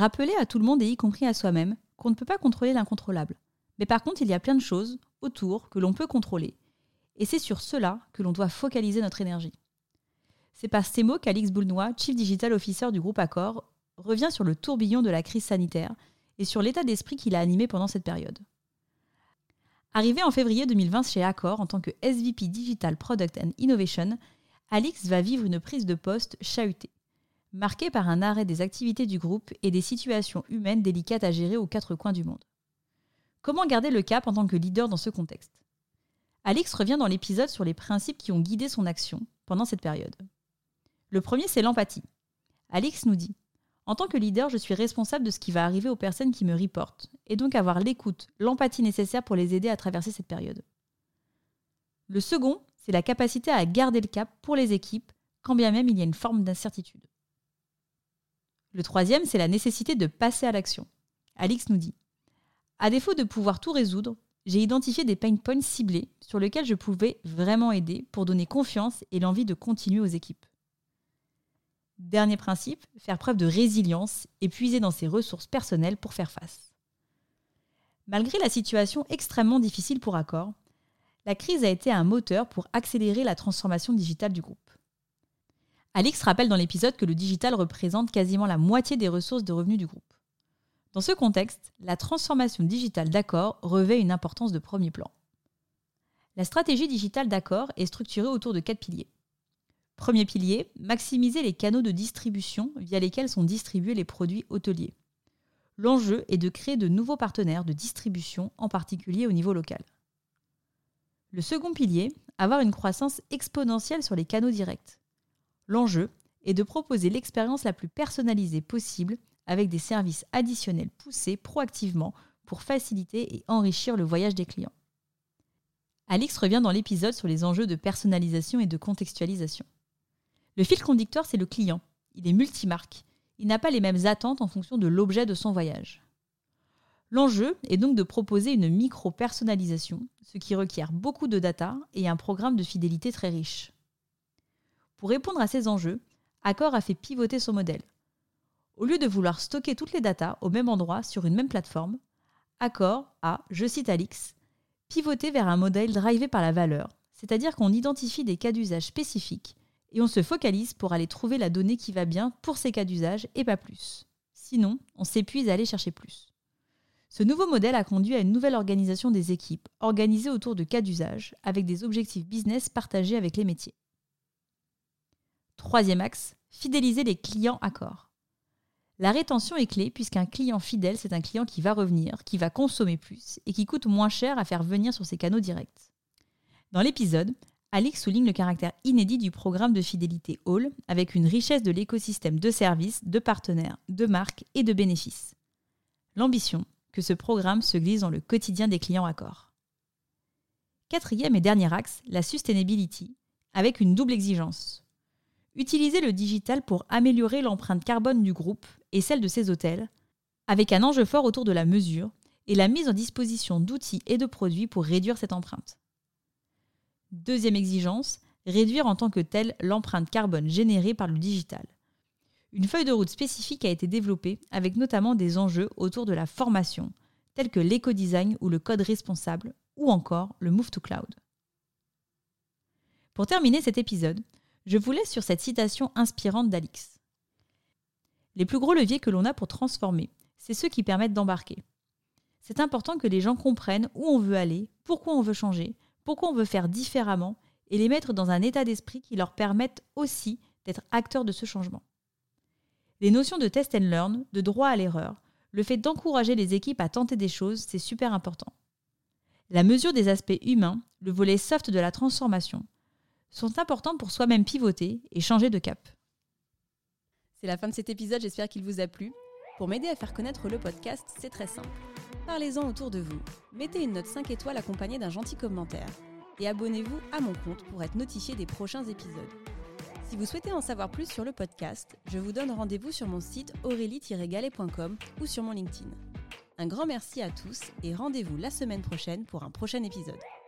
Rappeler à tout le monde et y compris à soi-même qu'on ne peut pas contrôler l'incontrôlable. Mais par contre, il y a plein de choses autour que l'on peut contrôler. Et c'est sur cela que l'on doit focaliser notre énergie. C'est par ces mots qu'Alix Boulnois, Chief Digital Officer du groupe Accor, revient sur le tourbillon de la crise sanitaire et sur l'état d'esprit qu'il a animé pendant cette période. Arrivé en février 2020 chez Accor en tant que SVP Digital Product and Innovation, Alix va vivre une prise de poste chahutée marqué par un arrêt des activités du groupe et des situations humaines délicates à gérer aux quatre coins du monde. Comment garder le cap en tant que leader dans ce contexte? Alix revient dans l'épisode sur les principes qui ont guidé son action pendant cette période. Le premier, c'est l'empathie. Alix nous dit En tant que leader, je suis responsable de ce qui va arriver aux personnes qui me reportent, et donc avoir l'écoute, l'empathie nécessaire pour les aider à traverser cette période. Le second, c'est la capacité à garder le cap pour les équipes, quand bien même il y a une forme d'incertitude. Le troisième, c'est la nécessité de passer à l'action. Alix nous dit À défaut de pouvoir tout résoudre, j'ai identifié des pain points ciblés sur lesquels je pouvais vraiment aider pour donner confiance et l'envie de continuer aux équipes. Dernier principe, faire preuve de résilience et puiser dans ses ressources personnelles pour faire face. Malgré la situation extrêmement difficile pour Accor, la crise a été un moteur pour accélérer la transformation digitale du groupe. Alix rappelle dans l'épisode que le digital représente quasiment la moitié des ressources de revenus du groupe. Dans ce contexte, la transformation digitale d'Accor revêt une importance de premier plan. La stratégie digitale d'Accor est structurée autour de quatre piliers. Premier pilier, maximiser les canaux de distribution via lesquels sont distribués les produits hôteliers. L'enjeu est de créer de nouveaux partenaires de distribution, en particulier au niveau local. Le second pilier, avoir une croissance exponentielle sur les canaux directs. L'enjeu est de proposer l'expérience la plus personnalisée possible avec des services additionnels poussés proactivement pour faciliter et enrichir le voyage des clients. Alix revient dans l'épisode sur les enjeux de personnalisation et de contextualisation. Le fil conducteur, c'est le client. Il est multimarque. Il n'a pas les mêmes attentes en fonction de l'objet de son voyage. L'enjeu est donc de proposer une micro-personnalisation, ce qui requiert beaucoup de data et un programme de fidélité très riche. Pour répondre à ces enjeux, Accor a fait pivoter son modèle. Au lieu de vouloir stocker toutes les datas au même endroit sur une même plateforme, Accor a, je cite Alix, pivoté vers un modèle drivé par la valeur, c'est-à-dire qu'on identifie des cas d'usage spécifiques et on se focalise pour aller trouver la donnée qui va bien pour ces cas d'usage et pas plus. Sinon, on s'épuise à aller chercher plus. Ce nouveau modèle a conduit à une nouvelle organisation des équipes, organisée autour de cas d'usage, avec des objectifs business partagés avec les métiers. Troisième axe, fidéliser les clients accords. La rétention est clé puisqu'un client fidèle, c'est un client qui va revenir, qui va consommer plus et qui coûte moins cher à faire venir sur ses canaux directs. Dans l'épisode, Alix souligne le caractère inédit du programme de fidélité Hall avec une richesse de l'écosystème de services, de partenaires, de marques et de bénéfices. L'ambition, que ce programme se glisse dans le quotidien des clients accords. Quatrième et dernier axe, la sustainability, avec une double exigence. Utiliser le digital pour améliorer l'empreinte carbone du groupe et celle de ses hôtels, avec un enjeu fort autour de la mesure et la mise en disposition d'outils et de produits pour réduire cette empreinte. Deuxième exigence, réduire en tant que telle l'empreinte carbone générée par le digital. Une feuille de route spécifique a été développée avec notamment des enjeux autour de la formation, tels que l'éco-design ou le code responsable, ou encore le Move to Cloud. Pour terminer cet épisode, je vous laisse sur cette citation inspirante d'Alix. Les plus gros leviers que l'on a pour transformer, c'est ceux qui permettent d'embarquer. C'est important que les gens comprennent où on veut aller, pourquoi on veut changer, pourquoi on veut faire différemment, et les mettre dans un état d'esprit qui leur permette aussi d'être acteurs de ce changement. Les notions de test and learn, de droit à l'erreur, le fait d'encourager les équipes à tenter des choses, c'est super important. La mesure des aspects humains, le volet soft de la transformation, sont importants pour soi-même pivoter et changer de cap. C'est la fin de cet épisode, j'espère qu'il vous a plu. Pour m'aider à faire connaître le podcast, c'est très simple. Parlez-en autour de vous, mettez une note 5 étoiles accompagnée d'un gentil commentaire et abonnez-vous à mon compte pour être notifié des prochains épisodes. Si vous souhaitez en savoir plus sur le podcast, je vous donne rendez-vous sur mon site aurélie-galet.com ou sur mon LinkedIn. Un grand merci à tous et rendez-vous la semaine prochaine pour un prochain épisode.